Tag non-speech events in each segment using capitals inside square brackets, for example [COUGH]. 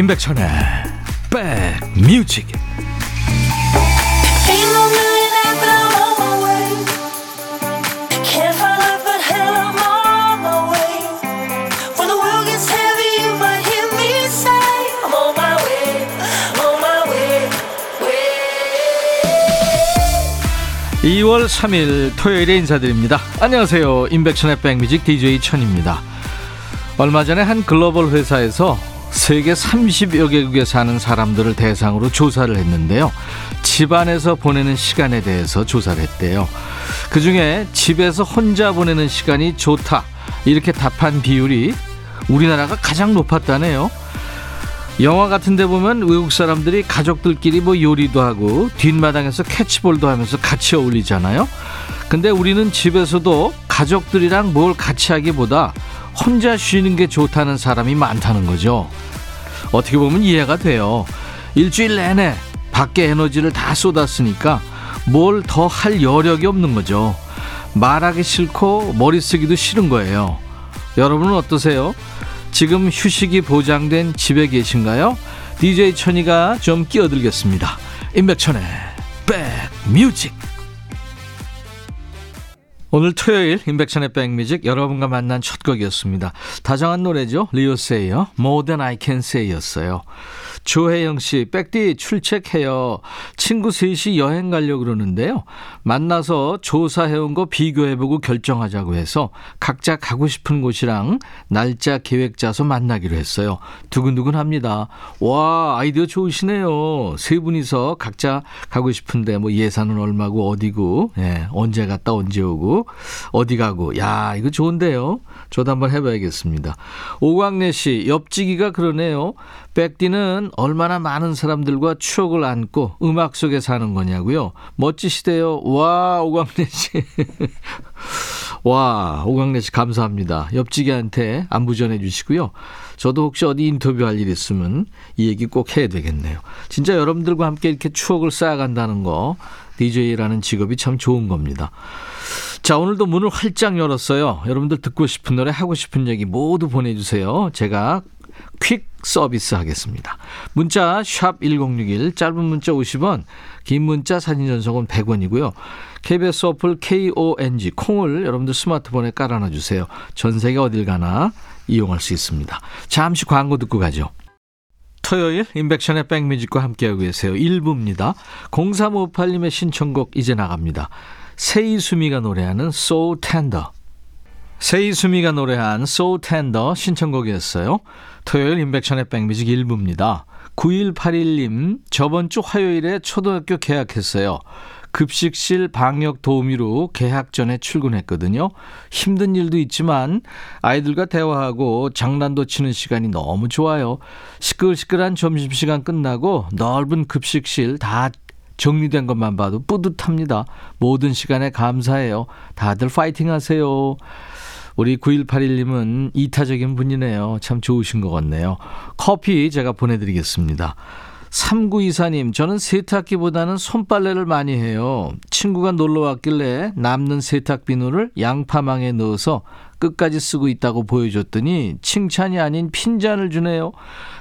임백천의 백뮤직. (2월 3일) 토요일에 인사드립니다. 안녕하세요. 임백천의 백뮤직 DJ 천입니다. 얼마 전에 한 글로벌 회사에서 세계 30여 개국에 사는 사람들을 대상으로 조사를 했는데요. 집안에서 보내는 시간에 대해서 조사를 했대요. 그 중에 집에서 혼자 보내는 시간이 좋다. 이렇게 답한 비율이 우리나라가 가장 높았다네요. 영화 같은 데 보면 외국 사람들이 가족들끼리 뭐 요리도 하고 뒷마당에서 캐치볼도 하면서 같이 어울리잖아요. 근데 우리는 집에서도 가족들이랑 뭘 같이 하기보다 혼자 쉬는 게 좋다는 사람이 많다는 거죠. 어떻게 보면 이해가 돼요. 일주일 내내 밖에 에너지를 다 쏟았으니까 뭘 더 할 여력이 없는 거죠. 말하기 싫고 머리 쓰기도 싫은 거예요. 여러분은 어떠세요? 지금 휴식이 보장된 집에 계신가요? DJ 천이가 좀 끼어들겠습니다. 임백천의 백뮤직 오늘 토요일 인백션의 백뮤직 여러분과 만난 첫 곡이었습니다. 다정한 노래죠. 리오세이어 More Than I Can Say였어요. 조혜영 씨, 백디 출첵해요. 친구 셋이 여행 가려고 그러는데요. 만나서 조사해온 거 비교해보고 결정하자고 해서 각자 가고 싶은 곳이랑 날짜 계획 짜서 만나기로 했어요. 두근두근 합니다. 와, 아이디어 좋으시네요. 세 분이서 각자 가고 싶은데 뭐 예산은 얼마고 어디고, 예, 언제 갔다 언제 오고, 어디 가고. 야, 이거 좋은데요. 저도 한번 해봐야겠습니다. 오광래 씨, 옆지기가 그러네요. 백디는 얼마나 많은 사람들과 추억을 안고 음악 속에 사는 거냐고요. 멋지시대요. 와, 오광래 씨. [LAUGHS] 와, 오광래 씨 감사합니다. 옆지기한테 안부 전해 주시고요. 저도 혹시 어디 인터뷰할 일 있으면 이 얘기 꼭 해야 되겠네요. 진짜 여러분들과 함께 이렇게 추억을 쌓아간다는 거, DJ라는 직업이 참 좋은 겁니다. 자, 오늘도 문을 활짝 열었어요. 여러분들 듣고 싶은 노래, 하고 싶은 얘기 모두 보내주세요. 제가 퀵 서비스 하겠습니다. 문자 1061, 짧은 문자 50원, 긴 문자 사진 전송은 100원이고요. KBS 어플 KONG 콩을 여러분들 스마트폰에 깔아놔 주세요. 전 세계 어딜 가나 이용할 수 있습니다. 잠시 광고 듣고 가죠. 토요일 인백션의 백뮤직과 함께하고 계세요. 1부입니다. 0358님의 신청곡 이제 나갑니다. 세이수미가 노래하는 So Tender. 세이수미가 노래한 So Tender 신청곡이었어요. 토요일 인백션의 백뮤직 1부입니다. 9181님, 저번 주 화요일에 초등학교 개학했어요. 급식실 방역 도우미로 개학 전에 출근했거든요. 힘든 일도 있지만 아이들과 대화하고 장난도 치는 시간이 너무 좋아요. 시끌시끌한 점심시간 끝나고 넓은 급식실 다 정리된 것만 봐도 뿌듯합니다. 모든 시간에 감사해요. 다들 파이팅 하세요. 우리 9181님은 이타적인 분이네요. 참 좋으신 것 같네요. 커피 제가 보내드리겠습니다. 3924님, 저는 세탁기보다는 손빨래를 많이 해요. 친구가 놀러 왔길래 남는 세탁 비누를 양파망에 넣어서 끝까지 쓰고 있다고 보여줬더니 칭찬이 아닌 핀잔을 주네요.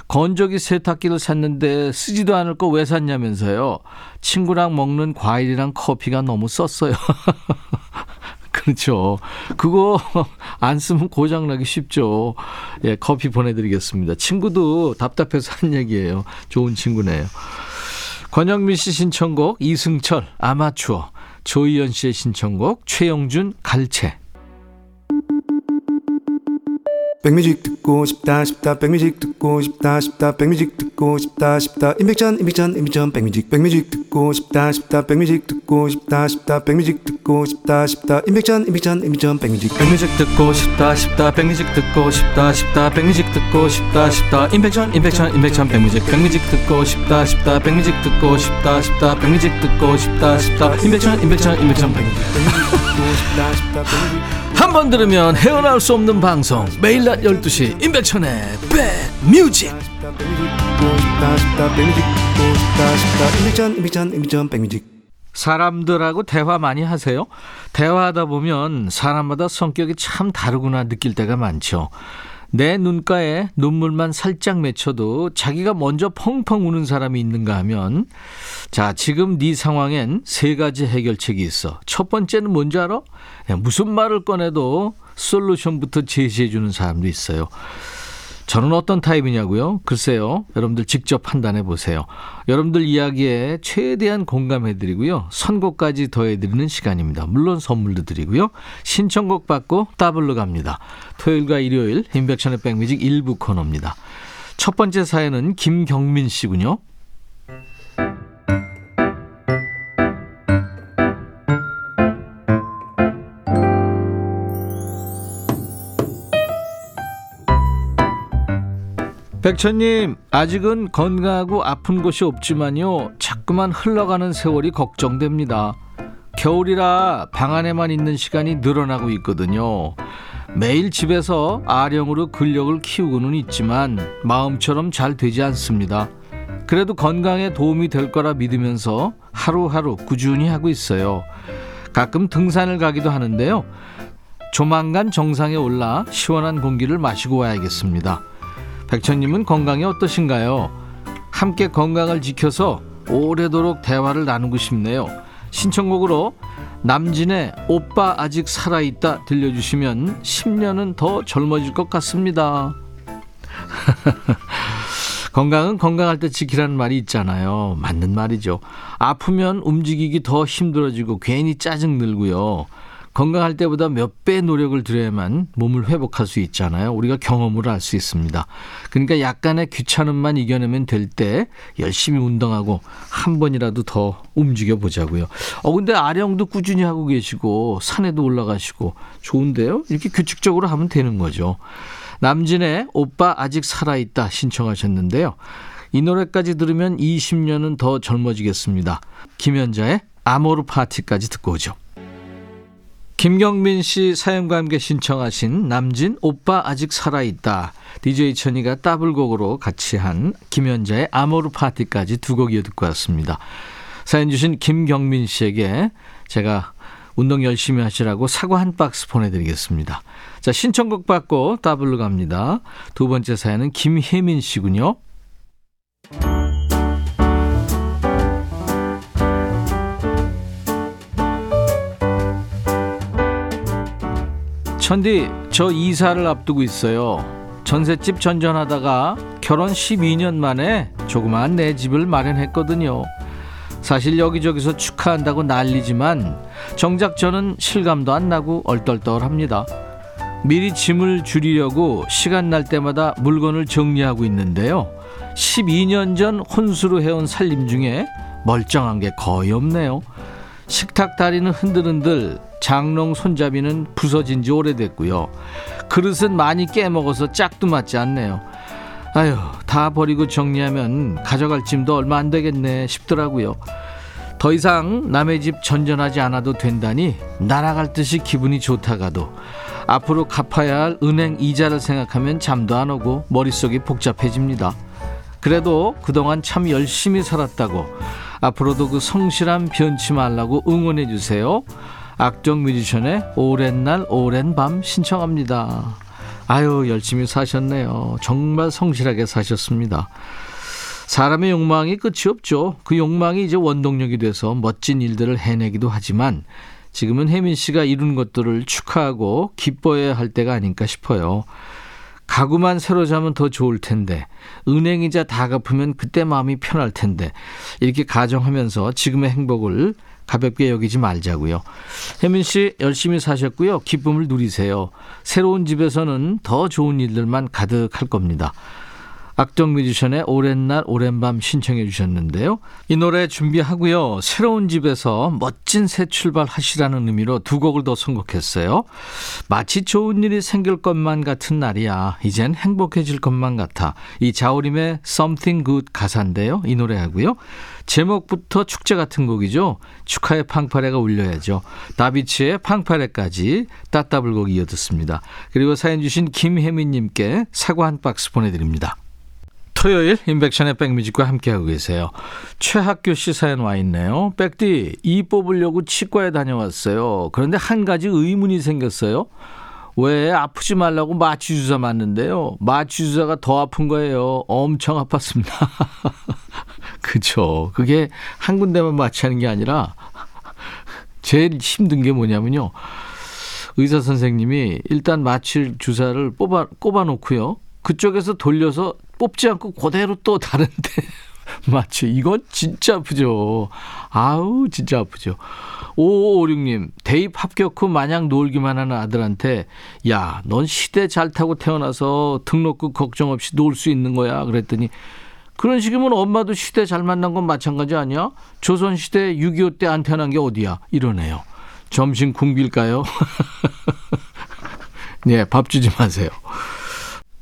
건조기 세탁기를 샀는데 쓰지도 않을 거 왜 샀냐면서요. 친구랑 먹는 과일이랑 커피가 너무 썼어요. [LAUGHS] 그렇죠. 그거 [LAUGHS] 안 쓰면 고장 나기 쉽죠. 예, 커피 보내드리겠습니다. 친구도 답답해서 하는 얘기예요. 좋은 친구네요. 권영민 씨 신청곡 이승철 아마추어 조희연 씨의 신청곡 최용준 갈채 백뮤직 듣고 싶다 싶다 백뮤직 듣고 싶다 싶다 백뮤직 듣고 싶다 싶다 임백천 임백천 임백천 백뮤직 백뮤직 듣고 싶다 싶다 백뮤직 듣고 싶다 싶다 백뮤직 듣고 싶다 싶다. 임백천 임백천 임백천 백뮤직. 백뮤직 듣고 싶다 싶다. 백뮤직 듣고 싶다 싶다. 백뮤직 듣고 싶다 싶다. 임백천 임백천 임백천 백뮤직. 백뮤직 듣고 싶다 싶다. 백뮤직 듣고 싶다 싶다. 백뮤직 듣고 싶다 싶다. 임백천 임백천 임백천 백뮤직. 듣고 백뮤직 한 번 들으면 헤어나올 수 없는 방송. 매일 낮 12시 임백천의 백뮤직 사람들하고 대화 많이 하세요? 대화하다 보면 사람마다 성격이 참 다르구나 느낄 때가 많죠. 내 눈가에 눈물만 살짝 맺혀도 자기가 먼저 펑펑 우는 사람이 있는가 하면 자 지금 네 상황엔 세 가지 해결책이 있어 첫 번째는 뭔지 알아? 야, 무슨 말을 꺼내도 솔루션부터 제시해 주는 사람도 있어요 저는 어떤 타입이냐고요? 글쎄요. 여러분들 직접 판단해 보세요. 여러분들 이야기에 최대한 공감해 드리고요. 선곡까지 더해 드리는 시간입니다. 물론 선물도 드리고요. 신청곡 받고 더블로 갑니다. 토요일과 일요일 임백천의 백뮤직 일부 코너입니다. 첫 번째 사연은 김경민 씨군요. 백천님, 아직은 건강하고 아픈 곳이 없지만요. 자꾸만 흘러가는 세월이 걱정됩니다. 겨울이라 방 안에만 있는 시간이 늘어나고 있거든요. 매일 집에서 아령으로 근력을 키우고는 있지만 마음처럼 잘 되지 않습니다. 그래도 건강에 도움이 될 거라 믿으면서 하루하루 꾸준히 하고 있어요. 가끔 등산을 가기도 하는데요. 조만간 정상에 올라 시원한 공기를 마시고 와야겠습니다. 백천님은 건강이 어떠신가요? 함께 건강을 지켜서 오래도록 대화를 나누고 싶네요. 신청곡으로 남진의 오빠 아직 살아있다 들려주시면 10년은 더 젊어질 것 같습니다. [LAUGHS] 건강은 건강할 때 지키라는 말이 있잖아요. 맞는 말이죠. 아프면 움직이기 더 힘들어지고 괜히 짜증 늘고요. 건강할 때보다 몇 배 노력을 들여야만 몸을 회복할 수 있잖아요. 우리가 경험으로 알 수 있습니다. 그러니까 약간의 귀찮음만 이겨내면 될 때 열심히 운동하고 한 번이라도 더 움직여 보자고요. 어 근데 아령도 꾸준히 하고 계시고 산에도 올라가시고 좋은데요. 이렇게 규칙적으로 하면 되는 거죠. 남진의 오빠 아직 살아있다 신청하셨는데요. 이 노래까지 들으면 20년은 더 젊어지겠습니다. 김연자의 아모르 파티까지 듣고 오죠. 김경민 씨 사연과 함께 신청하신 남진 오빠 아직 살아있다. DJ 천이가 더블곡으로 같이 한 김연자의 아모르 파티까지 두 곡 이어 듣고 왔습니다. 사연 주신 김경민 씨에게 제가 운동 열심히 하시라고 사과 한 박스 보내드리겠습니다. 자, 신청곡 받고 더블로 갑니다. 두 번째 사연은 김혜민 씨군요. 천디, 저 이사를 앞두고 있어요. 전셋집 전전하다가 결혼 12년 만에 조그마한 내 집을 마련했거든요. 사실 여기저기서 축하한다고 난리지만 정작 저는 실감도 안 나고 얼떨떨합니다. 미리 짐을 줄이려고 시간 날 때마다 물건을 정리하고 있는데요. 12년 전 혼수로 해온 살림 중에 멀쩡한 게 거의 없네요. 식탁 다리는 흔들흔들 장롱 손잡이는 부서진 지 오래됐고요. 그릇은 많이 깨먹어서 짝도 맞지 않네요. 아유, 다 버리고 정리하면 가져갈 짐도 얼마 안 되겠네 싶더라고요. 더 이상 남의 집 전전하지 않아도 된다니 날아갈 듯이 기분이 좋다가도 앞으로 갚아야 할 은행 이자를 생각하면 잠도 안 오고 머릿속이 복잡해집니다. 그래도 그동안 참 열심히 살았다고 앞으로도 그 성실함 변치 말라고 응원해 주세요. 악정 뮤지션의 오랜 날 오랜 밤 신청합니다. 아유 열심히 사셨네요. 정말 성실하게 사셨습니다. 사람의 욕망이 끝이 없죠. 그 욕망이 이제 원동력이 돼서 멋진 일들을 해내기도 하지만 지금은 혜민 씨가 이룬 것들을 축하하고 기뻐해야 할 때가 아닌가 싶어요. 가구만 새로 자면 더 좋을 텐데 은행이자 다 갚으면 그때 마음이 편할 텐데 이렇게 가정하면서 지금의 행복을 가볍게 여기지 말자고요. 혜민 씨 열심히 사셨고요. 기쁨을 누리세요. 새로운 집에서는 더 좋은 일들만 가득할 겁니다. 악정 뮤지션의 오랜 날 오랜 밤 신청해 주셨는데요. 이 노래 준비하고요. 새로운 집에서 멋진 새 출발 하시라는 의미로 두 곡을 더 선곡했어요. 마치 좋은 일이 생길 것만 같은 날이야. 이젠 행복해질 것만 같아. 이 자우림의 Something Good 가사인데요. 이 노래 하고요. 제목부터 축제 같은 곡이죠. 축하의 팡파레가 울려야죠. 다비치의 팡파레까지 따따블곡 이어 듣습니다. 그리고 사연 주신 김혜민님께 사과 한 박스 보내드립니다. 토요일 인백션의 백뮤직과 함께하고 계세요. 최학교 씨 사연 와 있네요. 백디 이 뽑으려고 치과에 다녀왔어요. 그런데 한 가지 의문이 생겼어요. 왜 아프지 말라고 마취 주사 맞는데요. 마취 주사가 더 아픈 거예요. 엄청 아팠습니다. [LAUGHS] 그죠. 그게 한 군데만 마취하는 게 아니라 제일 힘든 게 뭐냐면요. 의사 선생님이 일단 마취 주사를 뽑아 꼽아 놓고요. 그쪽에서 돌려서 뽑지 않고 그대로 또 다른데 마취 [LAUGHS] 이건 진짜 아프죠. 아우 진짜 아프죠. 5556님 대입 합격 후 마냥 놀기만 하는 아들한테 야 넌 시대 잘 타고 태어나서 등록금 걱정 없이 놀 수 있는 거야 그랬더니 그런 식이면 엄마도 시대 잘 만난 건 마찬가지 아니야? 조선시대 6.25 때 안 태어난 게 어디야? 이러네요. 점심 굶길까요? [LAUGHS] 네, 밥 주지 마세요.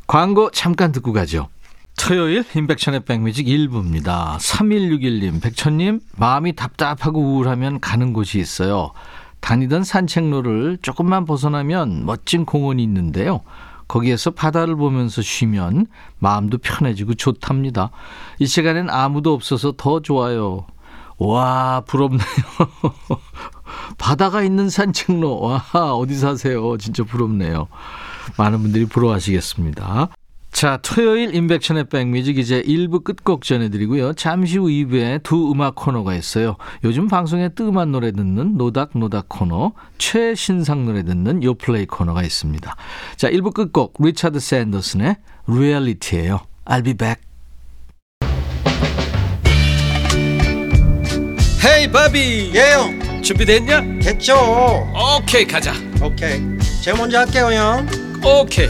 광고 잠깐 듣고 가죠. 토요일 인백션의 백뮤직 1부입니다. 3161님, 백천님, 마음이 답답하고 우울하면 가는 곳이 있어요. 다니던 산책로를 조금만 벗어나면 멋진 공원이 있는데요. 거기에서 바다를 보면서 쉬면 마음도 편해지고 좋답니다. 이 시간엔 아무도 없어서 더 좋아요. 와, 부럽네요. [LAUGHS] 바다가 있는 산책로. 와, 어디 사세요? 진짜 부럽네요. 많은 분들이 부러워하시겠습니다. 자, 토요일 인백션의 백뮤직 이제 1부 끝곡 전해드리고요. 잠시 후 2부에 두 음악 코너가 있어요. 요즘 방송에 뜸한 노래 듣는 노닥노닥 코너, 최신상 노래 듣는 요플레이 코너가 있습니다. 자, 1부 끝곡 리차드 샌더슨의 리얼리티예요. I'll be back. hey 바비 예영 준비됐냐? 됐죠 오케이 가자 오케이 제가 먼저 할게요 형 오케이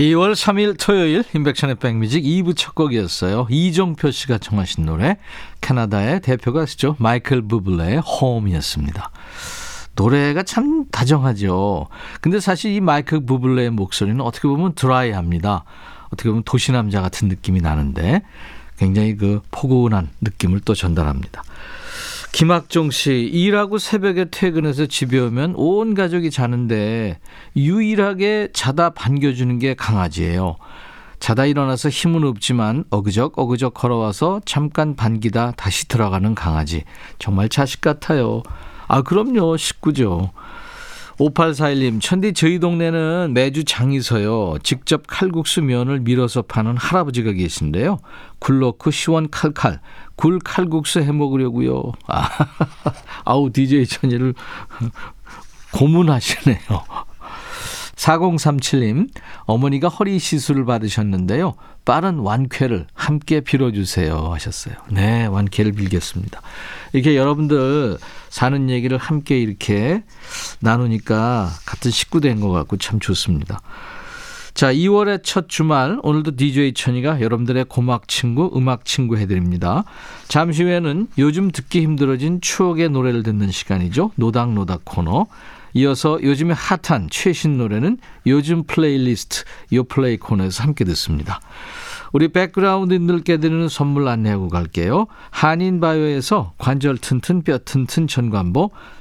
2월 3일 토요일 인백션의 백뮤직 2부 첫 곡이었어요. 이종표 씨가 청하신 노래 캐나다의 대표 가수죠. 마이클 부블레의 홈이었습니다. 노래가 참 다정하죠. 근데 사실 이 마이클 부블레의 목소리는 어떻게 보면 드라이합니다. 어떻게 보면 도시남자 같은 느낌이 나는데 굉장히 그 포근한 느낌을 또 전달합니다. 김학종 씨, 일하고 새벽에 퇴근해서 집에 오면 온 가족이 자는데 유일하게 자다 반겨주는 게 강아지예요. 자다 일어나서 힘은 없지만 어그적 어그적 걸어와서 잠깐 반기다 다시 들어가는 강아지. 정말 자식 같아요. 아, 그럼요. 식구죠. 5841님, 천디 저희 동네는 매주 장이 서요. 직접 칼국수 면을 밀어서 파는 할아버지가 계신데요. 굴 넣고 시원 칼칼, 굴 칼국수 해 먹으려고요. 아, [LAUGHS] 아우, DJ 천이를 고문하시네요. 4037님, 어머니가 허리 시술을 받으셨는데요. 빠른 완쾌를 함께 빌어주세요. 하셨어요. 네, 완쾌를 빌겠습니다. 이렇게 여러분들 사는 얘기를 함께 이렇게 나누니까 같은 식구 된 것 같고 참 좋습니다. 자, 2월의 첫 주말, 오늘도 DJ 천이가 여러분들의 고막 친구, 음악 친구 해드립니다. 잠시 후에는 요즘 듣기 힘들어진 추억의 노래를 듣는 시간이죠. 노닥노닥 코너. 이어서 요즘에 핫한 최신 노래는 요즘 플레이리스트 요 플레이 코너에서 함께 듣습니다. 우리 백그라운드님들께 드리는 선물 안내하고 갈게요. 한인바이오에서 관절 튼튼 뼈 튼튼 전관보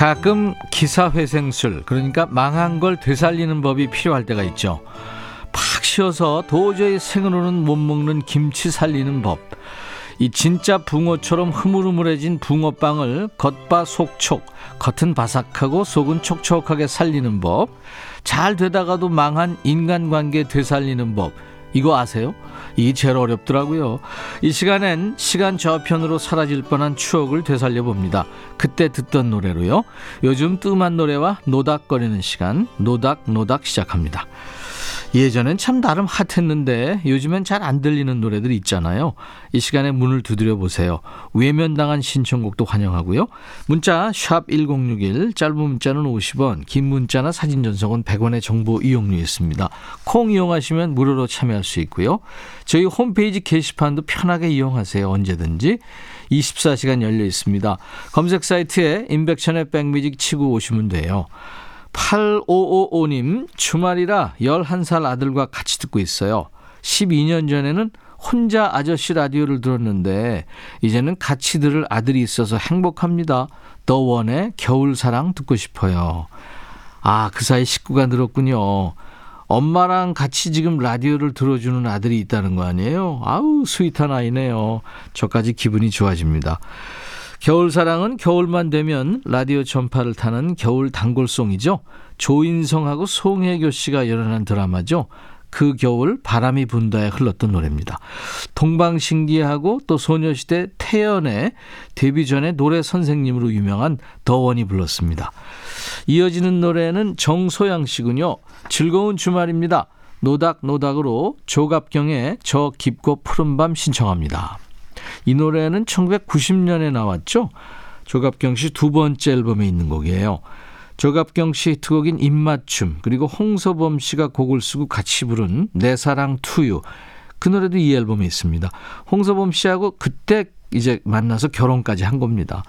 가끔 기사회생술, 그러니까 망한 걸 되살리는 법이 필요할 때가 있죠. 팍 쉬어서 도저히 생으로는 못 먹는 김치 살리는 법. 이 진짜 붕어처럼 흐물흐물해진 붕어빵을 겉바 속촉, 겉은 바삭하고 속은 촉촉하게 살리는 법. 잘 되다가도 망한 인간관계 되살리는 법. 이거 아세요? 이게 제일 어렵더라고요. 이 시간엔 시간 저편으로 사라질 뻔한 추억을 되살려 봅니다. 그때 듣던 노래로요. 요즘 뜸한 노래와 노닥거리는 시간, 노닥노닥 시작합니다. 예전엔 참 나름 핫했는데 요즘엔 잘 안 들리는 노래들 있잖아요. 이 시간에 문을 두드려 보세요. 외면당한 신청곡도 환영하고요. 문자 샵 1061, 짧은 문자는 50원, 긴 문자나 사진 전송은 100원의 정보 이용료 있습니다. 콩 이용하시면 무료로 참여할 수 있고요. 저희 홈페이지 게시판도 편하게 이용하세요. 언제든지. 24시간 열려 있습니다. 검색 사이트에 인백션의 백뮤직 치고 오시면 돼요. 8555님, 주말이라 11살 아들과 같이 듣고 있어요. 12년 전에는 혼자 아저씨 라디오를 들었는데, 이제는 같이 들을 아들이 있어서 행복합니다. 더 원의 겨울사랑 듣고 싶어요. 아, 그 사이 식구가 늘었군요. 엄마랑 같이 지금 라디오를 들어주는 아들이 있다는 거 아니에요? 아우, 스윗한 아이네요. 저까지 기분이 좋아집니다. 겨울사랑은 겨울만 되면 라디오 전파를 타는 겨울 단골송이죠. 조인성하고 송혜교 씨가 열연한 드라마죠. 그 겨울 바람이 분다에 흘렀던 노래입니다. 동방신기하고 또 소녀시대 태연의 데뷔 전에 노래 선생님으로 유명한 더원이 불렀습니다. 이어지는 노래는 정소양 씨군요. 즐거운 주말입니다. 노닥노닥으로 조갑경의 저 깊고 푸른 밤 신청합니다. 이 노래는 1990년에 나왔죠. 조갑경 씨 두 번째 앨범에 있는 곡이에요. 조갑경 씨 히트곡인 입맞춤 그리고 홍서범 씨가 곡을 쓰고 같이 부른 내 사랑 투유 그 노래도 이 앨범에 있습니다. 홍서범 씨하고 그때 이제 만나서 결혼까지 한 겁니다.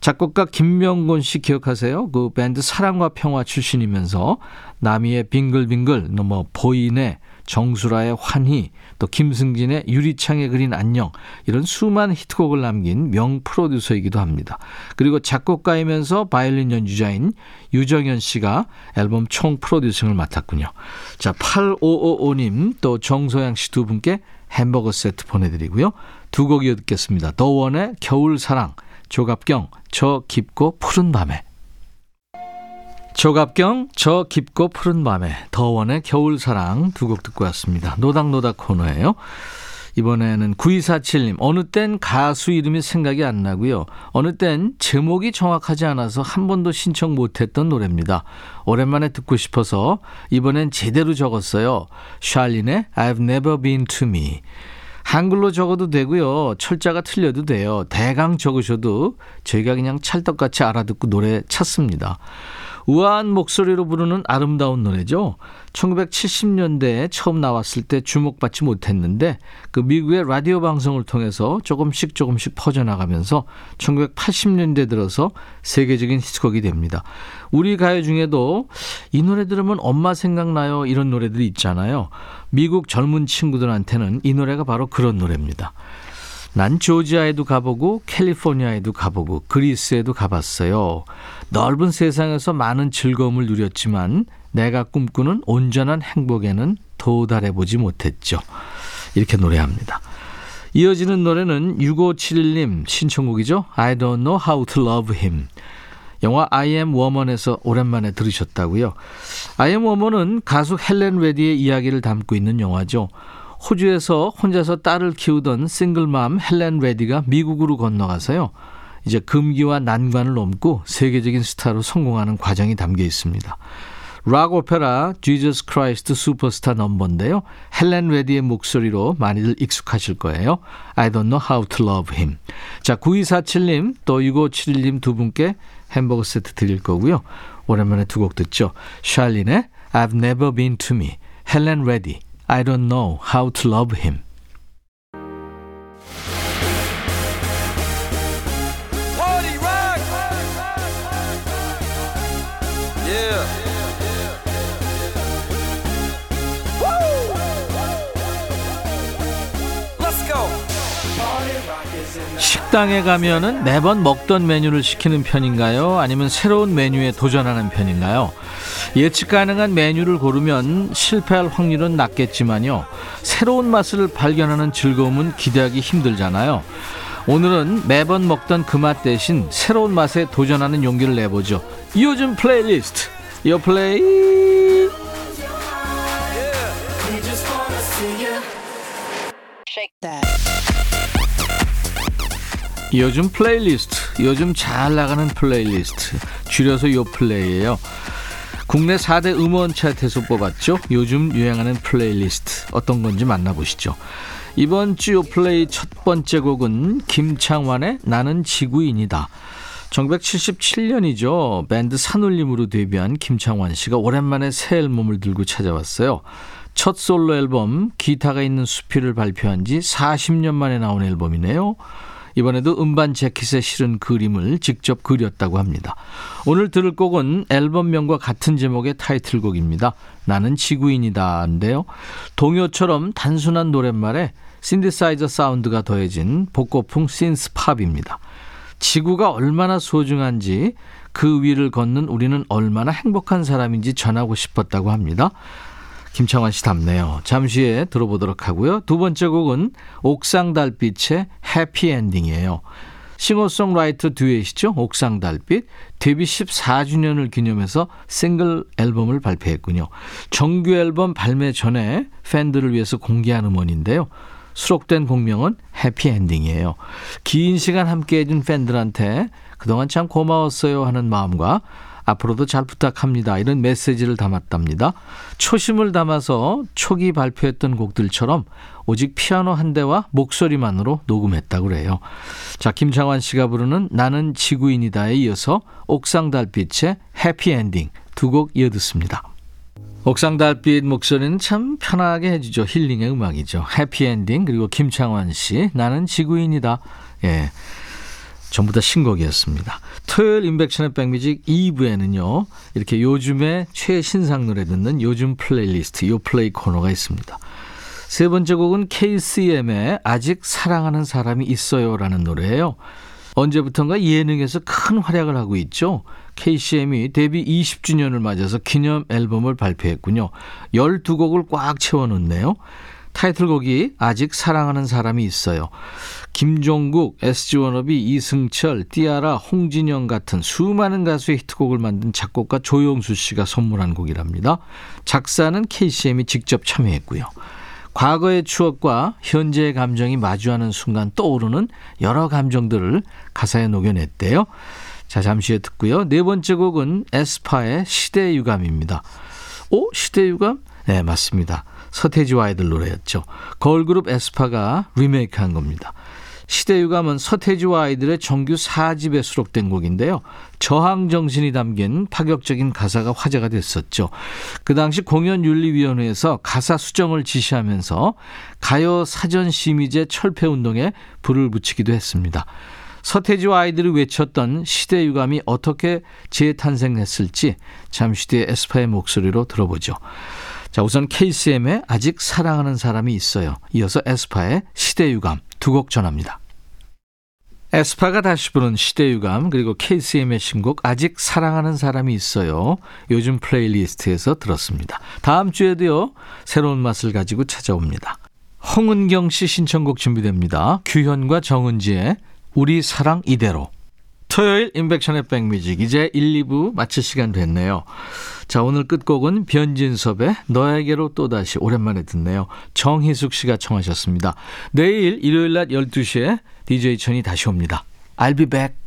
작곡가 김명곤 씨 기억하세요? 그 밴드 사랑과 평화 출신이면서 나미의 빙글빙글, 뭐 보이네, 정수라의 환희, 또 김승진의 유리창에 그린 안녕 이런 수많은 히트곡을 남긴 명 프로듀서이기도 합니다. 그리고 작곡가이면서 바이올린 연주자인 유정현 씨가 앨범 총 프로듀싱을 맡았군요. 자, 8555님 또 정소양 씨 두 분께 햄버거 세트 보내드리고요. 두 곡 이어 듣겠습니다. 더원의 겨울사랑, 조갑경, 저 깊고 푸른 밤에. 조갑경, 저 깊고 푸른 밤에, 더원의 겨울사랑 두 곡 듣고 왔습니다. 노닥노닥 코너예요. 이번에는 9247님, 어느 땐 가수 이름이 생각이 안 나고요. 어느 땐 제목이 정확하지 않아서 한 번도 신청 못했던 노래입니다. 오랜만에 듣고 싶어서 이번엔 제대로 적었어요. 샬린의 I've never been to me. 한글로 적어도 되고요. 철자가 틀려도 돼요. 대강 적으셔도 저희가 그냥 찰떡같이 알아듣고 노래 찾습니다. 우아한 목소리로 부르는 아름다운 노래죠. 1970년대에 처음 나왔을 때 주목받지 못했는데 그 미국의 라디오 방송을 통해서 조금씩 조금씩 퍼져나가면서 1980년대 들어서 세계적인 히트곡이 됩니다. 우리 가요 중에도 이 노래 들으면 엄마 생각나요 이런 노래들이 있잖아요. 미국 젊은 친구들한테는 이 노래가 바로 그런 노래입니다. 난 조지아에도 가보고 캘리포니아에도 가보고 그리스에도 가봤어요. 넓은 세상에서 많은 즐거움을 누렸지만 내가 꿈꾸는 온전한 행복에는 도달해 보지 못했죠. 이렇게 노래합니다. 이어지는 노래는 6571님 신청곡이죠. I don't know how to love him. 영화 I am woman에서 오랜만에 들으셨다고요. I am woman은 가수 헬렌 레디의 이야기를 담고 있는 영화죠. 호주에서 혼자서 딸을 키우던 싱글맘 헬렌 레디가 미국으로 건너가서요. 이제 금기와 난관을 넘고 세계적인 스타로 성공하는 과정이 담겨 있습니다. 락 오페라 Jesus Christ Superstar 넘버인데요. 헬렌 레디의 목소리로 많이들 익숙하실 거예요. I don't know how to love him. 자, 9247님 또 6571님 두 분께 햄버거 세트 드릴 거고요. 오랜만에 두 곡 듣죠. 샬린의 I've never been to me. 헬렌 레디 I don't know how to love him. 식당에 가면은 매번 먹던 메뉴를 시키는 편인가요? 아니면 새로운 메뉴에 도전하는 편인가요? 예측 가능한 메뉴를 고르면 실패할 확률은 낮겠지만요. 새로운 맛을 발견하는 즐거움은 기대하기 힘들잖아요. 오늘은 매번 먹던 그 맛 대신 새로운 맛에 도전하는 용기를 내보죠. 요즘 플레이리스트. 요 플레이. 요즘 플레이리스트, 요즘 잘 나가는 플레이리스트, 줄여서 요 플레이예요. 국내 4대 음원 차트에서 뽑았죠. 요즘 유행하는 플레이리스트 어떤 건지 만나보시죠. 이번 주 요 플레이 첫 번째 곡은 김창완의 나는 지구인이다. 1977년이죠. 밴드 산울림으로 데뷔한 김창완 씨가 오랜만에 새 앨범을 들고 찾아왔어요. 첫 솔로 앨범 기타가 있는 수필을 발표한 지 40년 만에 나온 앨범이네요. 이번에도 음반 재킷에 실은 그림을 직접 그렸다고 합니다. 오늘 들을 곡은 앨범명과 같은 제목의 타이틀곡입니다. 나는 지구인이다인데요. 동요처럼 단순한 노랫말에 신디사이저 사운드가 더해진 복고풍 신스 팝입니다. 지구가 얼마나 소중한지 그 위를 걷는 우리는 얼마나 행복한 사람인지 전하고 싶었다고 합니다. 김창완 씨 답네요. 잠시 후에 들어보도록 하고요. 두 번째 곡은 옥상 달빛의 해피엔딩이에요. 싱어송라이터 듀엣이죠. 옥상 달빛 데뷔 14주년을 기념해서 싱글 앨범을 발표했군요. 정규 앨범 발매 전에 팬들을 위해서 공개한 음원인데요. 수록된 곡명은 해피엔딩이에요. 긴 시간 함께 해준 팬들한테 그동안 참 고마웠어요 하는 마음과 앞으로도 잘 부탁합니다. 이런 메시지를 담았답니다. 초심을 담아서 초기 발표했던 곡들처럼 오직 피아노 한 대와 목소리만으로 녹음했다고 그래요. 자, 김창완 씨가 부르는 나는 지구인이다에 이어서 옥상 달빛의 해피엔딩 두 곡 이어 듣습니다. 옥상 달빛 목소리는 참 편하게 해주죠. 힐링의 음악이죠. 해피엔딩 그리고 김창완 씨 나는 지구인이다. 예. 전부 다 신곡이었습니다. 토요일 인백션의 백뮤직 2부에는요. 이렇게 요즘에 최신상 노래 듣는 요즘 플레이리스트 요 플레이 코너가 있습니다. 세 번째 곡은 KCM의 아직 사랑하는 사람이 있어요라는 노래예요. 언제부턴가 예능에서 큰 활약을 하고 있죠. KCM이 데뷔 20주년을 맞아서 기념 앨범을 발표했군요. 12곡을 꽉 채워놓네요. 타이틀곡이 아직 사랑하는 사람이 있어요. 김종국, SG워너비, 이승철, 티아라, 홍진영 같은 수많은 가수의 히트곡을 만든 작곡가 조영수 씨가 선물한 곡이랍니다. 작사는 KCM이 직접 참여했고요. 과거의 추억과 현재의 감정이 마주하는 순간 떠오르는 여러 감정들을 가사에 녹여냈대요. 자, 잠시 후에 듣고요. 네 번째 곡은 에스파의 시대 유감입니다. 오, 시대 유감? 네, 맞습니다. 서태지와 아이들 노래였죠. 걸그룹 에스파가 리메이크한 겁니다. 시대 유감은 서태지와 아이들의 정규 4집에 수록된 곡인데요. 저항 정신이 담긴 파격적인 가사가 화제가 됐었죠. 그 당시 공연윤리위원회에서 가사 수정을 지시하면서 가요 사전 심의제 철폐 운동에 불을 붙이기도 했습니다. 서태지와 아이들이 외쳤던 시대 유감이 어떻게 재탄생했을지 잠시 뒤에 에스파의 목소리로 들어보죠. 자, 우선 KCM의 아직 사랑하는 사람이 있어요. 이어서 에스파의 시대유감 두 곡 전합니다. 에스파가 다시 부른 시대유감 그리고 KCM의 신곡 아직 사랑하는 사람이 있어요. 요즘 플레이리스트에서 들었습니다. 다음 주에도요. 새로운 맛을 가지고 찾아옵니다. 홍은경 씨 신청곡 준비됩니다. 규현과 정은지의 우리 사랑 이대로. 토요일 임백천의 백뮤직 이제 1, 2부 마칠 시간 됐네요. 자 오늘 끝곡은 변진섭의 너에게로 또다시 오랜만에 듣네요. 정희숙 씨가 청하셨습니다. 내일 일요일 낮 12시에 DJ 천이 다시 옵니다. I'll be back.